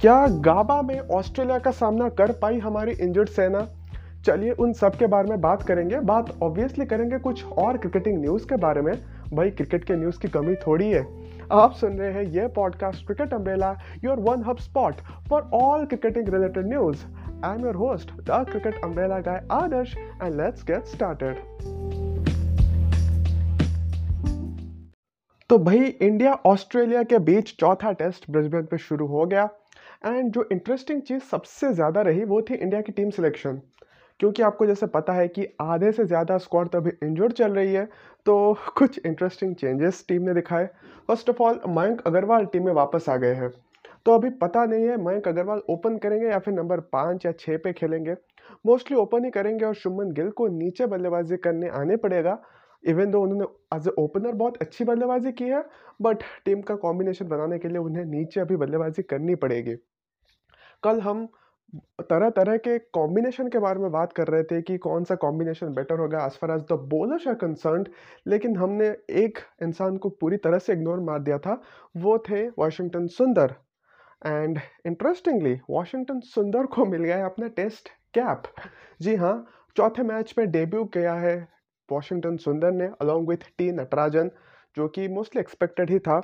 क्या गाबा में ऑस्ट्रेलिया का सामना कर पाई हमारी इंजर्ड सेना? चलिए उन सब के बारे में बात करेंगे। बात ऑब्वियसली करेंगे कुछ और क्रिकेटिंग न्यूज़ के बारे में। भाई क्रिकेट के न्यूज़ की कमी थोड़ी है। आप सुन रहे हैं ये podcast cricket umbrella your one hub spot for all cricketing related news I am your host the cricket umbrella guy Adarsh and let's get started तो भाई इंडिया ऑस्ट्रेलिया के बीच चौथा टेस्ट ब्रिस्बेन पे शुरू हो गया। एंड जो इंटरेस्टिंग चीज़ सबसे ज़्यादा रही वो थी इंडिया की टीम सिलेक्शन क्योंकि आपको जैसे पता है कि आधे से ज़्यादा स्क्वाड तो अभी इंजर्ड चल रही है तो कुछ इंटरेस्टिंग चेंजेस टीम ने दिखाए। First of all Mayank Agarwal team में वापस आ गए हैं। तो अभी पता नहीं है मयंक अग्रवाल ओपन करेंगे या फिर नंबर पाँच या छः पे खेलेंगे। मोस्टली ओपन ही करेंगे और शुभमन गिल को नीचे बल्लेबाजी करने आने पड़ेगा। इवन दो उन्होंने एज ए ओपनर बहुत अच्छी बल्लेबाजी की है बट टीम का कॉम्बिनेशन बनाने के लिए उन्हें नीचे अभी बल्लेबाजी करनी पड़ेगी। कल हम तरह तरह के कॉम्बिनेशन के बारे में बात कर रहे थे कि कौन सा कॉम्बिनेशन बेटर होगा as far as the bowlers are concern लेकिन हमने एक इंसान को पूरी तरह से इग्नोर मार दिया था, वो थे वाशिंगटन सुंदर एंड इंटरेस्टिंगली वाशिंगटन सुंदर को मिल गया है अपना टेस्ट कैप जी हाँ चौथे मैच में डेब्यू किया है वॉशिंगटन सुंदर ने अलॉन्ग विथ टी नटराजन जो कि मोस्टली एक्सपेक्टेड ही था।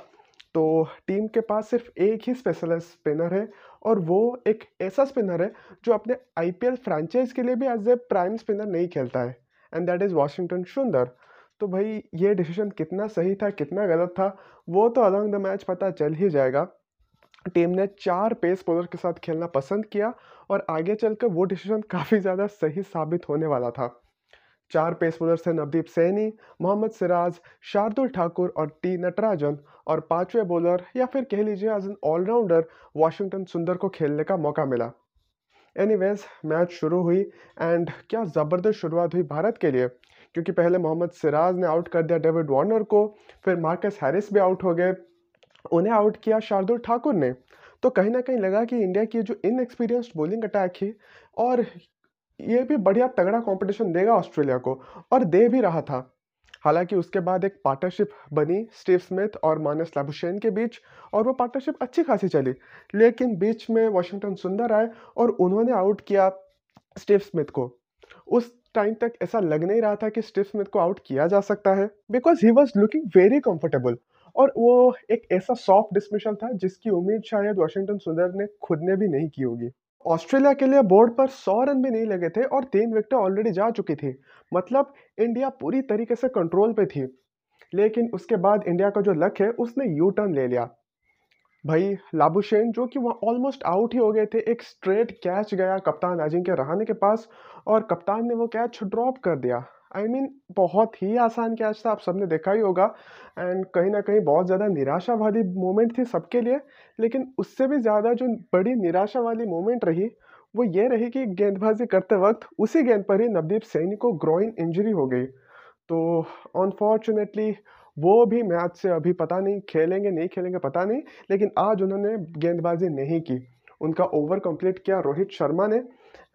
तो टीम के पास सिर्फ़ एक ही स्पेशलिस्ट स्पिनर है और वो एक ऐसा स्पिनर है जो अपने आईपीएल फ्रेंचाइज के लिए भी एज ए प्राइम स्पिनर नहीं खेलता है एंड दैट इज़ वॉशिंगटन सुंदर तो भाई, ये डिसीज़न कितना सही था, कितना गलत था, वो तो अलॉन्ग द मैच पता चल ही जाएगा। टीम ने चार पेस बॉलर के साथ खेलना पसंद किया और आगे चलकर वो डिसीज़न काफ़ी ज़्यादा सही साबित होने वाला था। चार पेस बॉलर्स थे नवदीप सैनी, मोहम्मद सिराज, शार्दुल ठाकुर और टी नटराजन और पांचवे बॉलर या फिर कह लीजिए एज एन ऑलराउंडर वाशिंगटन सुंदर को खेलने का मौका मिला। एनीवेज मैच शुरू हुई एंड क्या ज़बरदस्त शुरुआत हुई भारत के लिए? क्योंकि पहले मोहम्मद सिराज ने आउट कर दिया डेविड वार्नर को, फिर मार्कस हैरिस भी आउट हो गए। उन्हें आउट किया शार्दुल ठाकुर ने। तो कहीं ना कहीं लगा कि इंडिया की जो इनएक्सपीरियंस्ड बॉलिंग अटैक है और ये भी बढ़िया तगड़ा कंपटीशन देगा ऑस्ट्रेलिया को, और दे भी रहा था। हालाँकि उसके बाद एक पार्टनरशिप बनी स्टीव स्मिथ और मानस लाबुशेन के बीच, और वो पार्टनरशिप अच्छी खासी चली। लेकिन बीच में वाशिंगटन सुंदर आए और उन्होंने आउट किया स्टीव स्मिथ को। उस टाइम तक ऐसा लग नहीं रहा था कि स्टीव स्मिथ को आउट किया जा सकता है because he was looking very comfortable और वो एक ऐसा सॉफ्ट डिसमिशन था जिसकी उम्मीद शायद वाशिंगटन सुंदर ने खुद ने भी नहीं की होगी। ऑस्ट्रेलिया के लिए बोर्ड पर सौ रन भी नहीं लगे थे और तीन विकेट ऑलरेडी जा चुकी थी। मतलब इंडिया पूरी तरीके से कंट्रोल पे थी। लेकिन उसके बाद इंडिया का जो लक है, उसने यू टर्न ले लिया। भाई, लाबुशेन, जो कि वहाँ ऑलमोस्ट आउट ही हो गए थे, एक स्ट्रेट कैच गया कप्तान अजिंक्य रहाने के पास और कप्तान ने वो कैच ड्रॉप कर दिया। आई I मीन mean, बहुत ही आसान कैच था आप सबने देखा ही होगा। एंड कहीं ना कहीं बहुत ज़्यादा निराशा वाली मोमेंट थी सबके लिए। लेकिन उससे भी ज़्यादा जो बड़ी निराशा वाली मोमेंट रही वो ये रही कि गेंदबाजी करते वक्त उसी गेंद पर ही नवदीप सैनी को ग्रोइन इंजरी हो गई। तो अनफॉर्चुनेटली वो भी मैच से अभी पता नहीं खेलेंगे नहीं खेलेंगे पता नहीं। लेकिन आज उन्होंने गेंदबाजी नहीं की। उनका ओवर कंप्लीट किया रोहित शर्मा ने।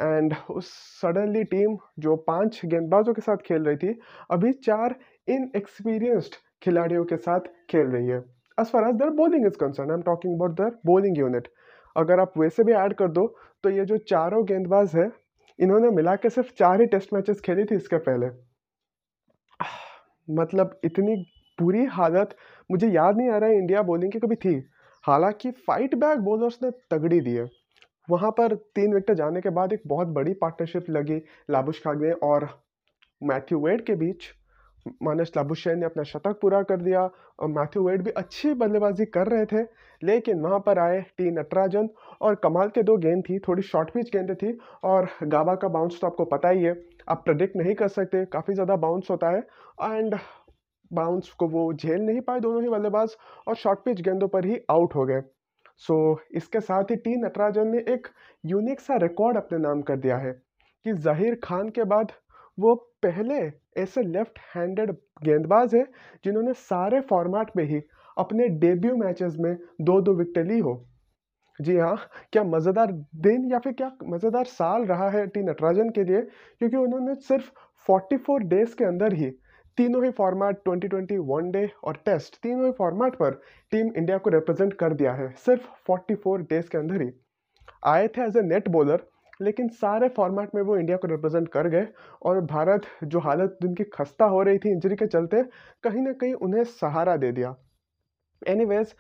एंड उस सडनली टीम जो पाँच गेंदबाजों के साथ खेल रही थी, अभी चार इन एक्सपीरियंस्ड खिलाड़ियों के साथ खेल रही है। As far as the bowling is concern I am talking about the bowling unit अगर आप वैसे भी ऐड कर दो तो ये जो चारों गेंदबाज है, इन्होंने मिला के सिर्फ़ चार ही टेस्ट मैचेस खेली थी इसके पहले। मतलब इतनी बुरी हालत मुझे याद नहीं आ रहा है इंडिया बॉलिंग की कभी थी। हालाँकि फाइट बैक बॉलर्स ने तगड़ी दी है। वहाँ पर तीन विकेट जाने के बाद एक बहुत बड़ी पार्टनरशिप लगी लाबुश खागने और मैथ्यू वेड के बीच। मानस लाबुशैन ने अपना शतक पूरा कर दिया और मैथ्यू वेड भी अच्छी बल्लेबाजी कर रहे थे, लेकिन वहाँ पर आए टी नटराजन और कमाल के दो गेंद थी, थोड़ी शॉर्ट पिच गेंदें थी और गाबा का बाउंस तो आपको पता ही है, आप प्रडिक्ट नहीं कर सकते, काफ़ी ज़्यादा बाउंस होता है एंड बाउंस को वो झेल नहीं पाए दोनों ही बल्लेबाज और शॉर्ट पिच गेंदों पर ही आउट हो गए। सो so, इसके साथ ही टी नटराजन ने एक यूनिक सा रिकॉर्ड अपने नाम कर दिया है कि जहीर खान के बाद वो पहले ऐसे लेफ़्ट हैंडेड गेंदबाज है जिन्होंने सारे फॉर्मेट में ही अपने डेब्यू मैचेस में दो दो विकेट ली हो। जी हाँ क्या मज़ेदार दिन या फिर क्या मज़ेदार साल रहा है टी नटराजन के लिए? क्योंकि उन्होंने सिर्फ़ 44 डेज़ के अंदर ही तीनों ही फॉर्मेट 2020 वनडे और टेस्ट तीनों ही फॉर्मेट पर टीम इंडिया को रिप्रेजेंट कर दिया है, सिर्फ़ 44 डेज़ के अंदर ही। आए थे एज ए नेट बॉलर लेकिन सारे फॉर्मेट में वो इंडिया को रिप्रेजेंट कर गए और भारत जो हालत जिनकी खस्ता हो रही थी इंजरी के चलते, कहीं ना कहीं उन्हें सहारा दे दिया। एनीवेज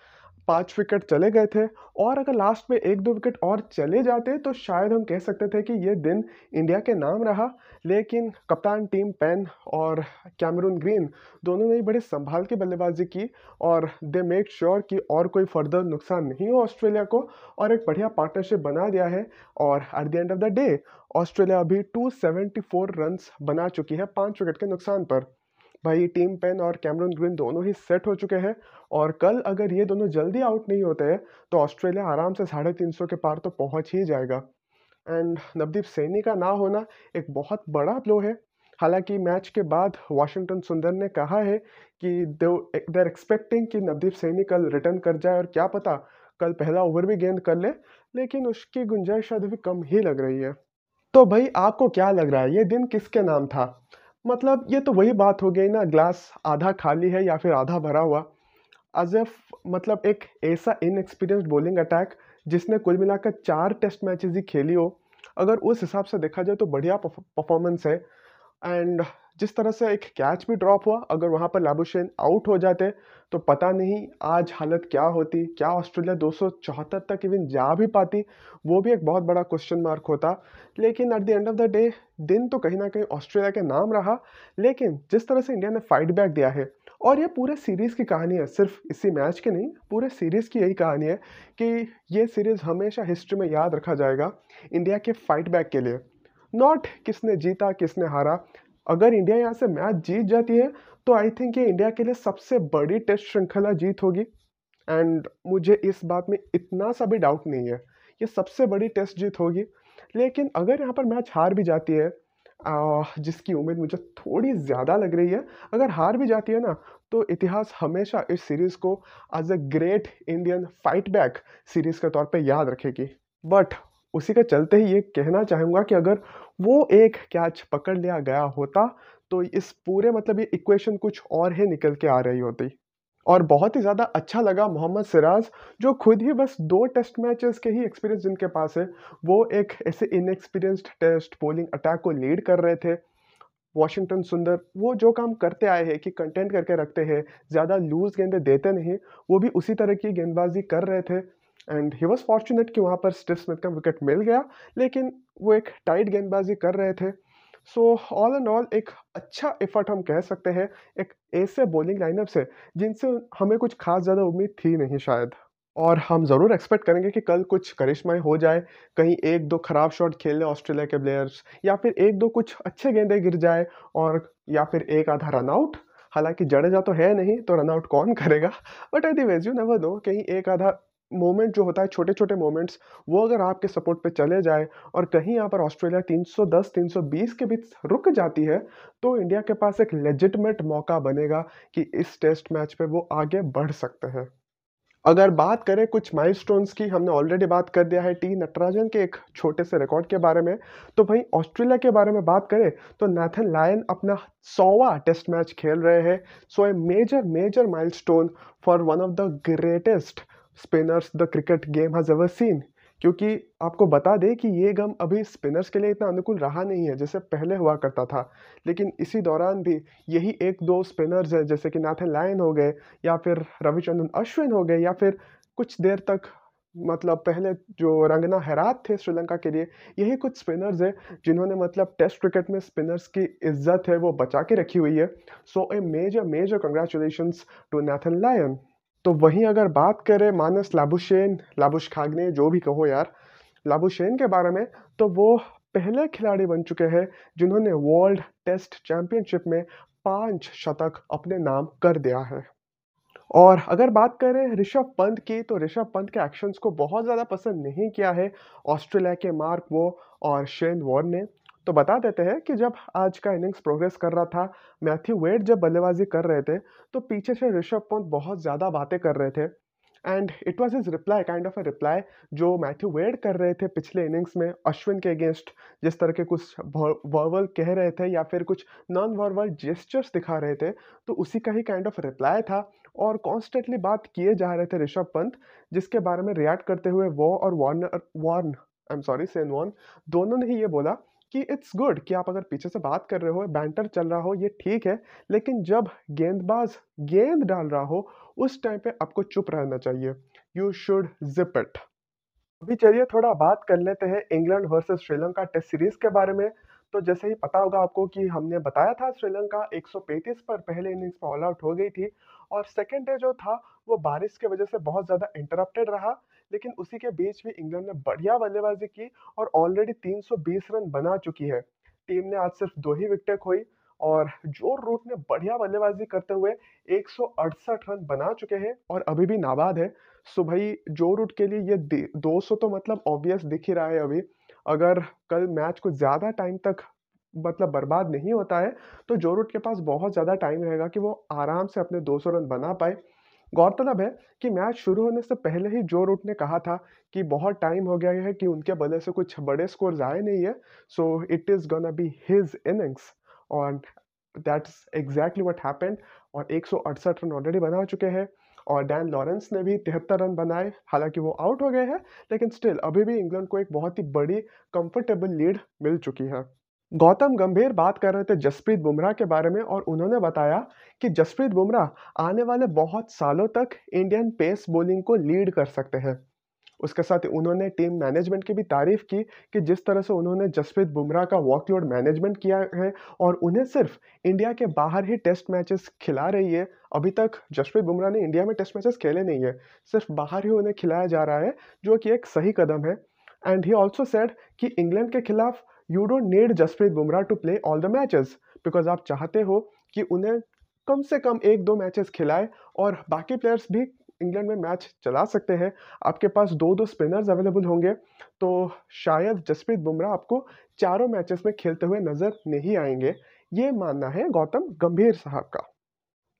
पाँच विकेट चले गए थे और अगर लास्ट में एक दो विकेट और चले जाते तो शायद हम कह सकते थे कि ये दिन इंडिया के नाम रहा। लेकिन कप्तान टीम पेन और कैमरून ग्रीन दोनों ने ही बड़े संभाल के बल्लेबाजी की और दे मेक श्योर कि और कोई फर्दर नुकसान नहीं हो ऑस्ट्रेलिया को और एक बढ़िया पार्टनरशिप बना दिया है। और at the end of the day Australia अभी 274 रन्स बना चुकी है पाँच विकेट के नुकसान पर। भाई, टीम पेन और कैमरून ग्रीन दोनों ही सेट हो चुके हैं और कल अगर ये दोनों जल्दी आउट नहीं होते हैं तो ऑस्ट्रेलिया आराम से साढ़े तीन सौ के पार तो पहुँच ही जाएगा। एंड नवदीप सैनी का ना होना एक बहुत बड़ा ब्लो है। हालाँकि मैच के बाद वाशिंगटन सुंदर ने कहा है कि दे आर एक्सपेक्टिंग कि नवदीप सैनी कल रिटर्न कर जाए और क्या पता कल पहला ओवर भी गेंद कर ले, लेकिन उसकी गुंजाइश अभी कम ही लग रही है। तो भाई, आपको क्या लग रहा है? ये दिन किसके नाम था? मतलब ये तो वही बात हो गई ना, ग्लास आधा खाली है या फिर आधा भरा हुआ। अजफ मतलब एक ऐसा इनएक्सपीरियंस्ड बॉलिंग अटैक जिसने कुल मिलाकर चार टेस्ट मैचेस ही खेली हो। अगर उस हिसाब से देखा जाए तो बढ़िया परफॉर्मेंस है। एंड जिस तरह से एक कैच भी ड्रॉप हुआ, अगर वहाँ पर लाबुशेन आउट हो जाते तो पता नहीं आज हालत क्या होती, क्या ऑस्ट्रेलिया दो सौ चौहत्तर तक इवन जा भी पाती, वो भी एक बहुत बड़ा क्वेश्चन मार्क होता। लेकिन at the end of the day दिन तो कहीं ना कहीं ऑस्ट्रेलिया के नाम रहा, लेकिन जिस तरह से इंडिया ने फाइट बैक दिया है, और ये पूरे सीरीज़ की कहानी है, सिर्फ़ इसी मैच की नहीं, पूरे सीरीज़ की यही कहानी है कि ये सीरीज़ हमेशा हिस्ट्री में याद रखा जाएगा इंडिया के फाइट बैक के लिए। नॉट किसने जीता, किसने हारा अगर इंडिया यहाँ से मैच जीत जाती है तो आई थिंक ये इंडिया के लिए सबसे बड़ी टेस्ट श्रृंखला जीत होगी। एंड मुझे इस बात में इतना सा भी डाउट नहीं है, ये सबसे बड़ी टेस्ट जीत होगी। लेकिन अगर यहाँ पर मैच हार भी जाती है जिसकी उम्मीद मुझे थोड़ी ज़्यादा लग रही है, अगर हार भी जाती है ना तो इतिहास हमेशा इस सीरीज़ को as a great Indian fight back series के तौर पे याद रखेगी। बट उसी के चलते ही ये कहना चाहूँगा कि अगर वो एक कैच पकड़ लिया गया होता तो इस पूरे मतलब ये इक्वेशन कुछ और ही निकल के आ रही होती। और बहुत ही ज़्यादा अच्छा लगा मोहम्मद सिराज, जो खुद ही बस दो टेस्ट मैचेस के ही एक्सपीरियंस जिनके पास है, वो एक ऐसे इनएक्सपीरियंस्ड टेस्ट बॉलिंग अटैक को लीड कर रहे थे। वॉशिंगटन सुंदर, वो जो काम करते आए हैं कि कंटेंट करके रखते हैं, ज़्यादा लूज गेंदे देते नहीं, वो भी उसी तरह की गेंदबाजी कर रहे थे। एंड ही वॉज़ फॉर्चुनेट कि वहाँ पर स्टिव स्मिथ का विकेट मिल गया, लेकिन वो एक टाइट गेंदबाजी कर रहे थे। सो ऑल एंड ऑल एक अच्छा एफर्ट हम कह सकते हैं, एक ऐसे बॉलिंग लाइनअप से, जिनसे हमें कुछ खास ज़्यादा उम्मीद थी नहीं शायद। और हम ज़रूर एक्सपेक्ट करेंगे कि कल कुछ करिश्माएँ हो जाए, कहीं एक दो ख़राब शॉट खेल लें ऑस्ट्रेलिया के प्लेयर्स या फिर एक दो कुछ अच्छे गेंदे गिर जाए, और, या फिर एक आधा रन आउट हालाँकि जडेजा तो है नहीं तो रन आउट कौन करेगा? But the way you never know कहीं एक आधा मोमेंट जो होता है छोटे छोटे मोमेंट्स, वो अगर आपके सपोर्ट पे चले जाए और कहीं यहाँ पर ऑस्ट्रेलिया 310 320 के बीच रुक जाती है तो इंडिया के पास एक लेजिटमेट मौका बनेगा कि इस टेस्ट मैच पे वो आगे बढ़ सकते हैं। अगर बात करें कुछ माइलस्टोन्स की, हमने ऑलरेडी बात कर दिया है टी नटराजन के एक छोटे से रिकॉर्ड के बारे में। तो भाई, ऑस्ट्रेलिया के बारे में बात करें तो नाथन लायन अपना सौवा टेस्ट मैच खेल रहे हैं। So a major major milestone for one of the greatest spinners the cricket game has ever seen क्योंकि आपको बता दें कि ये गम अभी स्पिनर्स के लिए इतना अनुकूल रहा नहीं है, जैसे पहले हुआ करता था। लेकिन इसी दौरान भी यही एक दो स्पिनर्स हैं, जैसे कि नाथन लायन हो गए, या फिर रविचंद्रन अश्विन हो गए, या फिर कुछ देर तक मतलब पहले जो रंगना हैरात थे श्रीलंका के लिए, यही कुछ स्पिनर्स हैं, जिन्होंने मतलब टेस्ट क्रिकेट में स्पिनर्स की इज़्ज़त है, वो बचा के रखी हुई है। So a major major congratulation to Nathan Lyon तो वहीं अगर बात करें मानस लाबुशेन, लाबुश खागने, जो भी कहो यार, लाबुशेन के बारे में तो वो पहले खिलाड़ी बन चुके हैं जिन्होंने वर्ल्ड टेस्ट चैंपियनशिप में पाँच शतक अपने नाम कर दिया है। और अगर बात करें ऋषभ पंत की तो ऋषभ पंत के एक्शंस को बहुत ज़्यादा पसंद नहीं किया है। ऑस्ट्रेलिया के मार्क वो और शेन वॉर्न ने तो बता देते हैं कि जब आज का इनिंग्स प्रोग्रेस कर रहा था, मैथ्यू वेड जब बल्लेबाजी कर रहे थे तो पीछे से ऋषभ पंत बहुत ज़्यादा बातें कर रहे थे। And it was is reply kind of a reply जो मैथ्यू वेड कर रहे थे पिछले इनिंग्स में अश्विन के अगेंस्ट। जिस तरह के कुछ वर्बल कह रहे थे या फिर कुछ नॉन वर्बल जेस्चर्स दिखा रहे थे तो उसी का ही काइंड ऑफ़ रिप्लाई था। और कॉन्स्टेंटली बात किए जा रहे थे ऋषभ पंत, जिसके बारे में रिएक्ट करते हुए वो और Warner Warne I am sorry Shane Warne दोनों ने ही ये बोला कि इट्स गुड कि आप अगर पीछे से बात कर रहे हो बैंटर चल रहा हो, ये ठीक है, लेकिन जब गेंदबाज गेंद डाल रहा हो, उस टाइम पे आपको चुप रहना चाहिए। यू शुड जिप इट अभी चलिए थोड़ा बात कर लेते हैं England versus Sri Lanka test series के बारे में। तो जैसे ही पता होगा आपको कि हमने बताया था श्रीलंका 135 पर पहले इनिंग्स में ऑल आउट हो गई थी, और सेकेंड डे जो था, वो बारिश की वजह से बहुत ज़्यादा इंटरप्टेड रहा। लेकिन उसी के बीच भी इंग्लैंड ने बढ़िया बल्लेबाजी की और ऑलरेडी 320 रन बना चुकी है। टीम ने आज सिर्फ़ दो ही विकेटें खोई और जो रूट ने बढ़िया बल्लेबाजी करते हुए एक सौ अड़सठ रन बना चुके हैं और अभी भी नाबाद है। सो भाई जो रूट के लिए ये 200 तो मतलब ऑब्वियस दिख ही रहा है अभी। अगर कल मैच को ज़्यादा टाइम तक मतलब बर्बाद नहीं होता है तो जो रूट के पास बहुत ज़्यादा टाइम रहेगा कि वो आराम से अपने 200 रन बना पाए। गौरतलब है कि मैच शुरू होने से पहले ही जो रूट ने कहा था कि बहुत टाइम हो गया है कि उनके बल्ले से कुछ बड़े स्कोर आए नहीं है। So it is gonna be his innings और दैट्स एग्जैक्टली वट हैपेंड और एक सौ अड़सठ रन ऑलरेडी बना चुके हैं और डैन लॉरेंस ने भी तिहत्तर रन बनाए। हालाँकि वो आउट हो गए हैं, लेकिन स्टिल अभी भी इंग्लैंड को एक बहुत ही बड़ी कंफर्टेबल लीड मिल चुकी है। गौतम गंभीर बात कर रहे थे जसप्रीत बुमराह के बारे में और उन्होंने बताया कि जसप्रीत बुमराह आने वाले बहुत सालों तक इंडियन पेस बॉलिंग को लीड कर सकते हैं। उसके साथ उन्होंने टीम मैनेजमेंट की भी तारीफ़ की कि जिस तरह से उन्होंने जसप्रीत बुमराह का वर्कलोड मैनेजमेंट किया है और उन्हें सिर्फ़ इंडिया के बाहर ही टेस्ट मैचेस खिला रही है। अभी तक जसप्रीत बुमराह ने इंडिया में टेस्ट मैचेस खेले नहीं है, सिर्फ़ बाहर ही उन्हें खिलाया जा रहा है, जो कि एक सही कदम है। एंड ही ऑल्सो सेड कि इंग्लैंड के खिलाफ you don't need Jasprit Bumrah to play all the matches because आप चाहते हो कि उन्हें कम से कम एक दो मैचेस खिलाए और बाकी प्लेयर्स भी इंग्लैंड में मैच चला सकते हैं। आपके पास दो दो स्पिनर्स अवेलेबल होंगे तो शायद जसप्रीत बुमराह आपको चारों मैचेस में खेलते हुए नज़र नहीं आएँगे। ये मानना है गौतम गंभीर साहब का।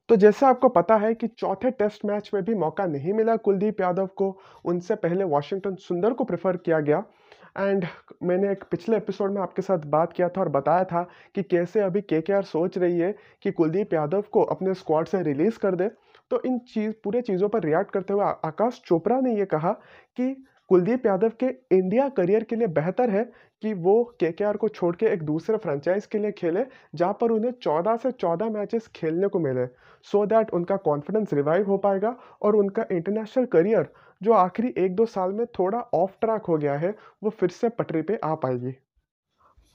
तो जैसे आपको पता है कि चौथे टेस्ट मैच में भी मौका नहीं मिला कुलदीप यादव को, उनसे पहले वॉशिंगटन सुंदर को प्रेफर किया गया। एंड मैंने एक पिछले एपिसोड में आपके साथ बात किया था और बताया था कि कैसे अभी के के आर सोच रही है कि कुलदीप यादव को अपने स्क्वाड से रिलीज़ कर दे। तो इन चीज़, पूरे चीज़ों पर रिएक्ट करते हुए आकाश चोपड़ा ने ये कहा कि कुलदीप यादव के इंडिया करियर के लिए बेहतर है कि वो के को छोड़ के एक दूसरे फ्रेंचाइज के लिए खेले, जहाँ पर उन्हें 14 से 14 मैचेस खेलने को मिले। सो so दैट उनका कॉन्फिडेंस रिवाइव हो पाएगा और उनका इंटरनेशनल करियर जो आखिरी एक दो साल में थोड़ा ऑफ़ ट्रैक हो गया है, वो फिर से पटरी पे आ पाएगी।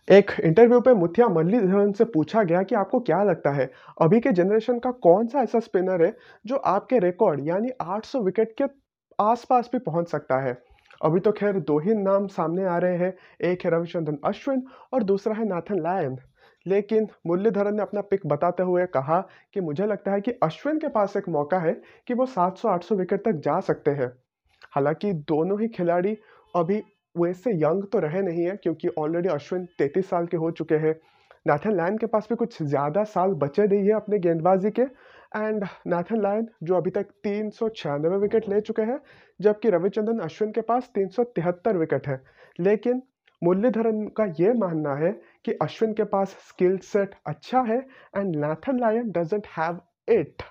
एक इंटरव्यू पे मुथिया मुरलीधरन से पूछा गया कि आपको क्या लगता है, अभी के जनरेशन का कौन सा ऐसा स्पिनर है, जो आपके रिकॉर्ड यानी 800 विकेट के आसपास भी पहुँच सकता है? अभी तो खैर दो ही नाम सामने आ रहे हैं, एक है रविचंद्रन अश्विन और दूसरा है नाथन लायन। लेकिन मुरलीधरन ने अपना पिक बताते हुए कहा कि मुझे लगता है कि अश्विन के पास एक मौका है कि वो 700-800 विकेट तक जा सकते हैं। हालाँकि दोनों ही खिलाड़ी अभी वैसे यंग तो रहे नहीं है, क्योंकि ऑलरेडी अश्विन तैतीस साल के हो चुके हैं। नाथन लायन के पास भी कुछ ज़्यादा साल बचे नहीं है अपने गेंदबाजी के। एंड नाथन लायन जो अभी तक तीन सौ छियानवे विकेट ले चुके हैं, जबकि रविचंद्रन अश्विन के पास तीन सौ तिहत्तर विकेट है। लेकिन मुरलीधरन का ये मानना है कि अश्विन के पास स्किल सेट अच्छा है and Nathan Lyon doesn't have it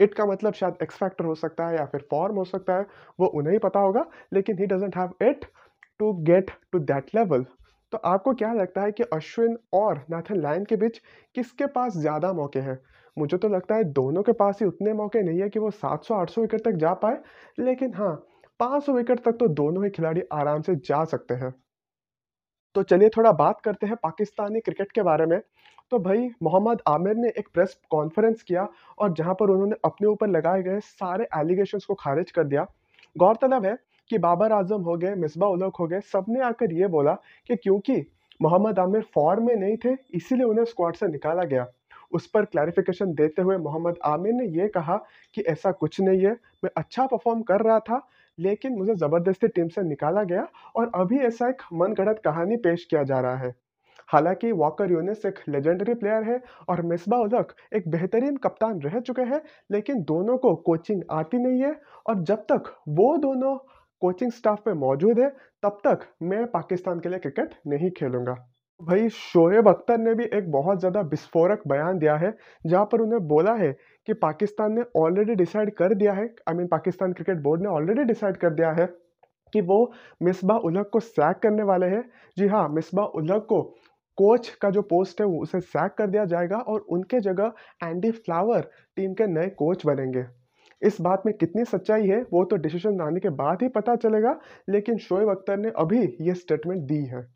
it का मतलब शायद एक्सफैक्टर हो सकता है या फिर फॉर्म हो सकता है, वो उन्हें ही पता होगा, लेकिन he doesn't have it to get to that level तो आपको क्या लगता है कि अश्विन और नाथन लाइन के बीच किसके पास ज़्यादा मौके हैं? मुझे तो लगता है दोनों के पास ही उतने मौके नहीं है कि वो 700-800 विकेट तक जा पाए, लेकिन हाँ 500 विकेट तक तो दोनों ही खिलाड़ी आराम से जा सकते हैं। तो चलिए थोड़ा बात करते हैं पाकिस्तानी क्रिकेट के बारे में। तो भाई मोहम्मद आमिर ने एक प्रेस कॉन्फ्रेंस किया और जहाँ पर उन्होंने अपने ऊपर लगाए गए सारे एलिगेशंस को खारिज कर दिया। गौरतलब है कि बाबर आज़म हो गए, मिसबा उलक हो गए सबने आकर ये बोला कि क्योंकि मोहम्मद आमिर फॉर्म में नहीं थे, इसीलिए उन्हें स्क्वाड से निकाला गया। उस पर क्लैरिफिकेशन देते हुए मोहम्मद आमिर ने यह कहा कि ऐसा कुछ नहीं है, मैं अच्छा परफॉर्म कर रहा था, लेकिन मुझे ज़बरदस्ती टीम से निकाला गया और अभी ऐसा एक मन गढ़त कहानी पेश किया जा रहा है। हालाँकि वॉकर यूनिस एक लेजेंडरी प्लेयर है और मिसबा उलक एक बेहतरीन कप्तान रह चुके हैं लेकिन दोनों को कोचिंग आती नहीं है और जब तक वो दोनों कोचिंग स्टाफ पे मौजूद है तब तक मैं पाकिस्तान के लिए क्रिकेट नहीं खेलूँगा। भाई शोएब अख्तर ने भी एक बहुत ज़्यादा विस्फोरक बयान दिया है जहाँ पर उन्हें बोला है कि पाकिस्तान ने ऑलरेडी डिसाइड कर दिया है I I mean mean, Pakistan cricket board ने ऑलरेडी डिसाइड कर दिया है कि वो मिसबा उलग को सैक करने वाले हैं। जी हाँ मिसबा उलग को कोच का जो पोस्ट है उसे सैक कर दिया जाएगा और उनके जगह एंडी फ्लावर टीम के नए कोच बनेंगे। इस बात में कितनी सच्चाई है, वो तो डिसीज़न आने के बाद ही पता चलेगा, लेकिन शोएब अख्तर ने अभी ये स्टेटमेंट दी है।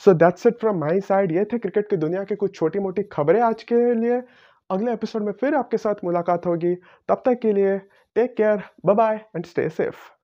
So that's it from my side ये थे क्रिकेट की दुनिया के कुछ छोटी मोटी खबरें आज के लिए। अगले एपिसोड में फिर आपके साथ मुलाकात होगी। तब तक के लिए take care bye bye and stay safe